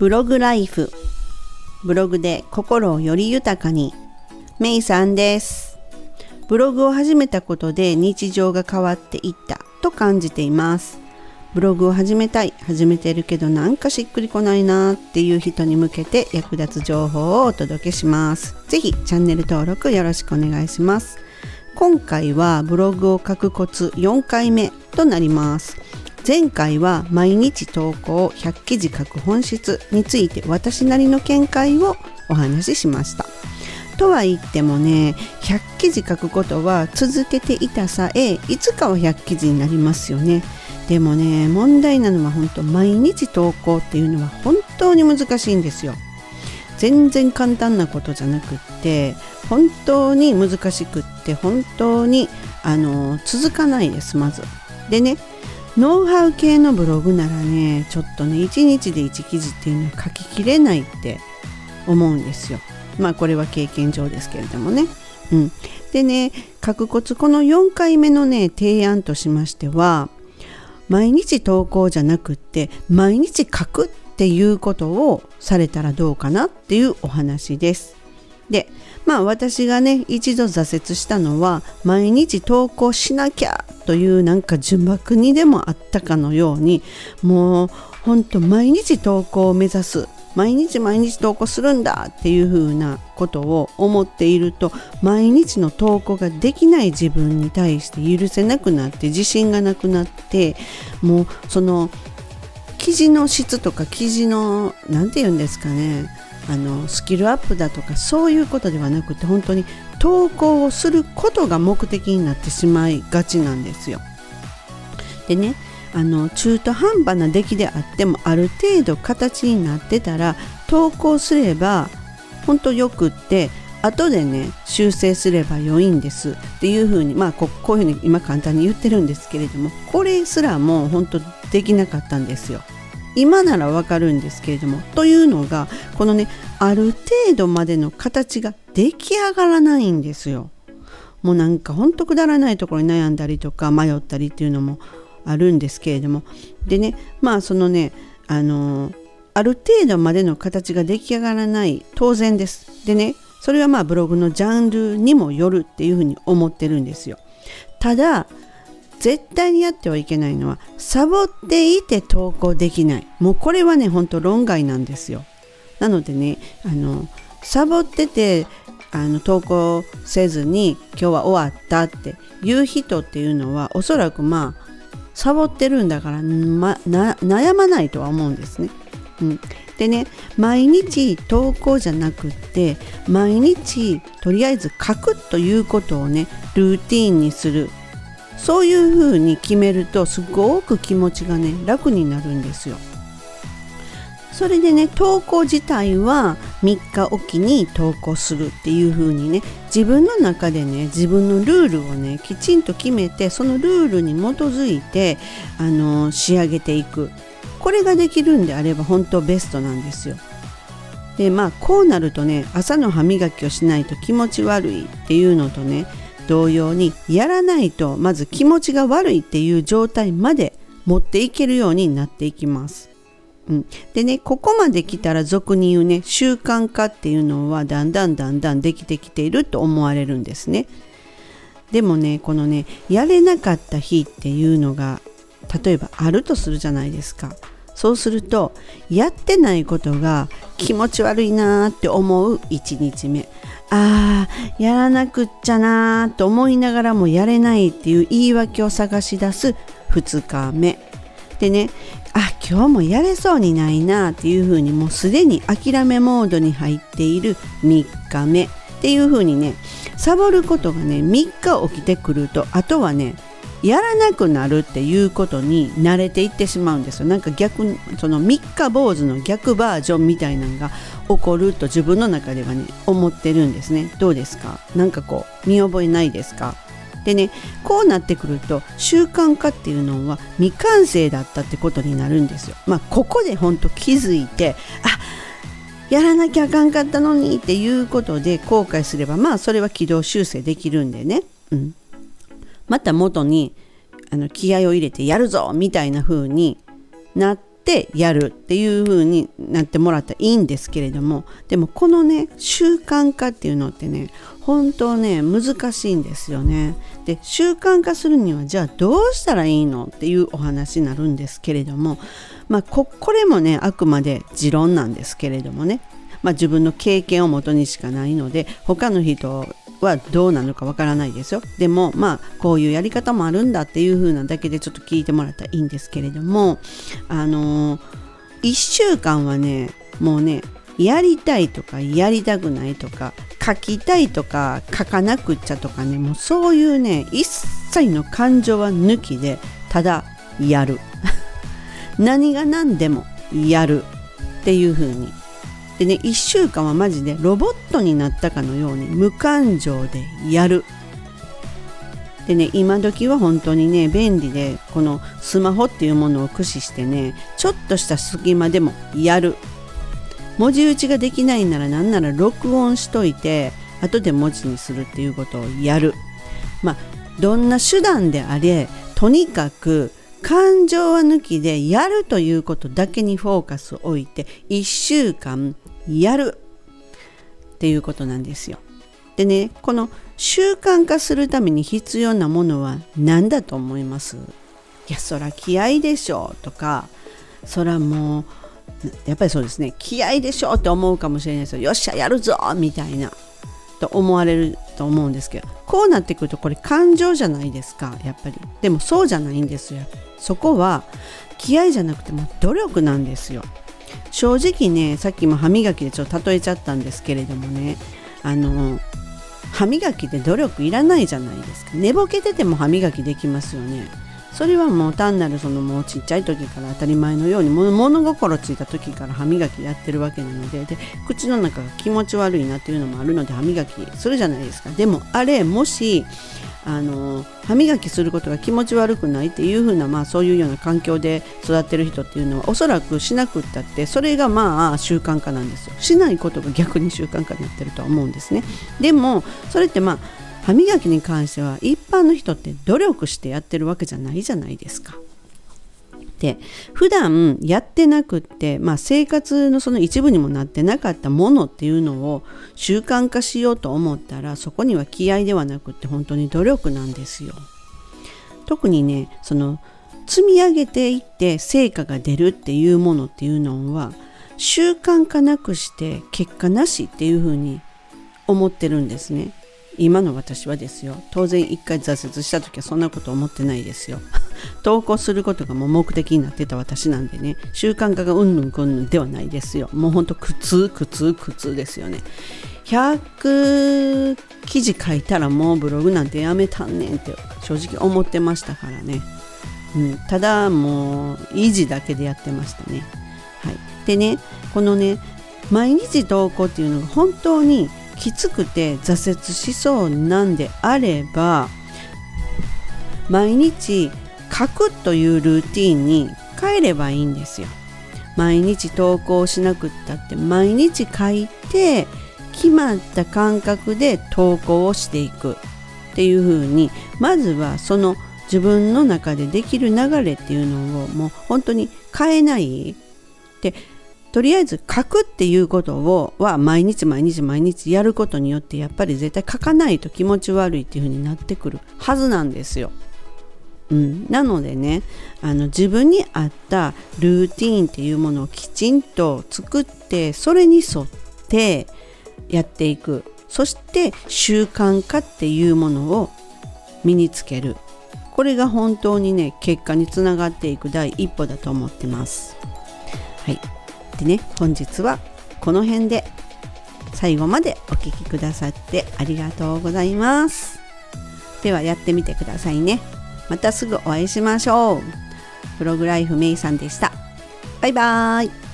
ブログライフ。ブログで心をより豊かに。メイさんです。ブログを始めたことで日常が変わっていった。と感じています。ブログを始めたい。始めてるけどなんかしっくりこないなっていう人に向けて役立つ情報をお届けします。ぜひチャンネル登録よろしくお願いします。今回はブログを書くコツ4回目となります。前回は毎日投稿100記事書く本質について私なりの見解をお話ししました。とは言ってもね100記事書くことは続けていたさえいつかは100記事になりますよね。でもね問題なのは本当毎日投稿っていうのは本当に難しいんですよ。全然簡単なことじゃなくって本当に難しくって本当にあの続かないですまず。でねノウハウ系のブログならねちょっとね1日で1記事っていうのは書ききれないって思うんですよ。まあこれは経験上ですけれどもね。うん。でね書くコツこの4回目のね提案としましては毎日投稿じゃなくって毎日書くっていうことをされたらどうかなっていうお話です。でまあ私がね一度挫折したのは毎日投稿しなきゃというなんか呪縛にでもあったかのようにもうほんと毎日投稿を目指す毎日毎日投稿するんだっていう風なことを思っていると毎日の投稿ができない自分に対して許せなくなって自信がなくなってもうその記事の質とか記事の何て言うんですかねあのスキルアップだとかそういうことではなくて本当に投稿をすることが目的になってしまいがちなんですよ。でねあの中途半端な出来であってもある程度形になってたら投稿すれば本当よくって後でね修正すれば良いんですっていうふうにまあここういうふうに今簡単に言ってるんですけれどもこれすらもう本当できなかったんですよ。今ならわかるんですけれどもというのがこのねある程度までの形が出来上がらないんですよ。もうなんかほんとくだらないところに悩んだりとか迷ったりっていうのもあるんですけれども。でねまあそのねあのある程度までの形が出来上がらない当然です。でねそれはまあブログのジャンルにもよるっていうふうに思ってるんですよ。ただ絶対にやってはいけないのはサボっていて投稿できない。もうこれはねほんと論外なんですよ。なのでねあのサボっててあの投稿せずに今日は終わったっていう人っていうのはおそらくまあサボってるんだから、ま、悩まないとは思うんですね。うん、でね毎日投稿じゃなくって毎日とりあえず書くということをねルーティンにする。そういうふうに決めるとすごく気持ちがね楽になるんですよ。それでね投稿自体は3日おきに投稿するっていう風にね自分の中でね自分のルールをねきちんと決めてそのルールに基づいてあの仕上げていくこれができるんであれば本当ベストなんですよ。でまあこうなるとね朝の歯磨きをしないと気持ち悪いっていうのとね同様にやらないとまず気持ちが悪いっていう状態まで持っていけるようになっていきます。うん、でねここまで来たら俗に言うね習慣化っていうのはだんだんだんだんできてきていると思われるんですね。でもねこのねやれなかった日っていうのが例えばあるとするじゃないですか。そうするとやってないことが気持ち悪いなーって思う1日目ああやらなくっちゃなーと思いながらもやれないっていう言い訳を探し出す2日目。でねあ今日もやれそうにないなっていうふうにもうすでに諦めモードに入っている3日目っていうふうにねサボることがね3日起きてくるとあとはねやらなくなるっていうことに慣れていってしまうんですよ。なんか逆その三日坊主の逆バージョンみたいなのが起こると自分の中ではね思ってるんですね。どうですか？なんかこう見覚えないですか？でねこうなってくると習慣化っていうのは未完成だったってことになるんですよ。まあここでほんと気づいてあやらなきゃあかんかったのにっていうことで後悔すればまあそれは軌道修正できるんでね、うん、また元にあの気合を入れてやるぞみたいな風になってやるっていう風になってもらったらいいんですけれどもでもこのね習慣化っていうのってね本当ね難しいんですよね。で習慣化するにはじゃあどうしたらいいのっていうお話になるんですけれどもまあここれもねあくまで持論なんですけれどもねまあ、自分の経験をもとにしかないので他の人はどうなのかわからないですよ。でもまあこういうやり方もあるんだっていう風なだけでちょっと聞いてもらったらいいんですけれどもあのー、1週間はねもうねやりたいとかやりたくないとか書きたいとか書かなくっちゃとかねもうそういうね一切の感情は抜きでただやる。何が何でもやるっていう風にでね1週間はマジでロボットになったかのように無感情でやる。でね今時は本当にね便利でこのスマホっていうものを駆使してねちょっとした隙間でもやる。文字打ちができないならなんなら録音しといて後で文字にするっていうことをやる。まあどんな手段であれとにかく感情は抜きでやるということだけにフォーカスを置いて1週間やる。っていうことなんですよ。でねこの習慣化するために必要なものは何だと思います？いやそら気合でしょとかそらもうやっぱりそうですね。気合でしょって思うかもしれないですよ。よっしゃやるぞみたいなと思われると思うんですけどこうなってくるとこれ感情じゃないですかやっぱり。でもそうじゃないんですよ。そこは気合じゃなくても努力なんですよ。正直ねさっきも歯磨きでちょっと例えちゃったんですけれどもねあの歯磨きで努力いらないじゃないですか。寝ぼけてても歯磨きできますよね。それはもう単なるそのもうちっちゃい時から当たり前のように物心ついた時から歯磨きやってるわけなのでで口の中が気持ち悪いなっていうのもあるので歯磨きするじゃないですか。でもあれもしあの歯磨きすることが気持ち悪くないっていう風なまあそういうような環境で育ってる人っていうのはおそらくしなくったってそれがまあ習慣化なんですよ。しないことが逆に習慣化になってるとは思うんですね。でもそれってまあ歯磨きに関しては一般の人って努力してやってるわけじゃないじゃないですかって普段やってなくって、まあ、生活のその一部にもなってなかったものっていうのを習慣化しようと思ったらそこには気合ではなくって本当に努力なんですよ。特にねその積み上げていって成果が出るっていうものっていうのは習慣化なくして結果なしっていうふうに思ってるんですね。今の私はですよ。当然一回挫折した時はそんなこと思ってないですよ。投稿することがもう目的になってた私なんでね。習慣化がうんぬんくんぬんではないですよ。もうほんと苦痛苦痛苦痛ですよね。100記事書いたらもうブログなんてやめたんねんって正直思ってましたからね、うん、ただもう維持だけでやってましたね。はい。でねこのね毎日投稿っていうのが本当にきつくて挫折しそうなんであれば毎日書くというルーティンに変えればいいんですよ。毎日投稿しなくったって毎日書いて決まった感覚で投稿をしていくっていう風にまずはその自分の中でできる流れっていうのをもう本当に変えないでとりあえず書くっていうことをは毎日毎日毎日やることによってやっぱり絶対書かないと気持ち悪いっていう風になってくるはずなんですよ。うん、なのでねあの自分に合ったルーティーンっていうものをきちんと作ってそれに沿ってやっていくそして習慣化っていうものを身につけるこれが本当にね結果につながっていく第一歩だと思ってます。はいでね本日はこの辺で最後までお聴きくださってありがとうございます。ではやってみてくださいね。またすぐお会いしましょう。プログライフメイさんでした。バイバーイ。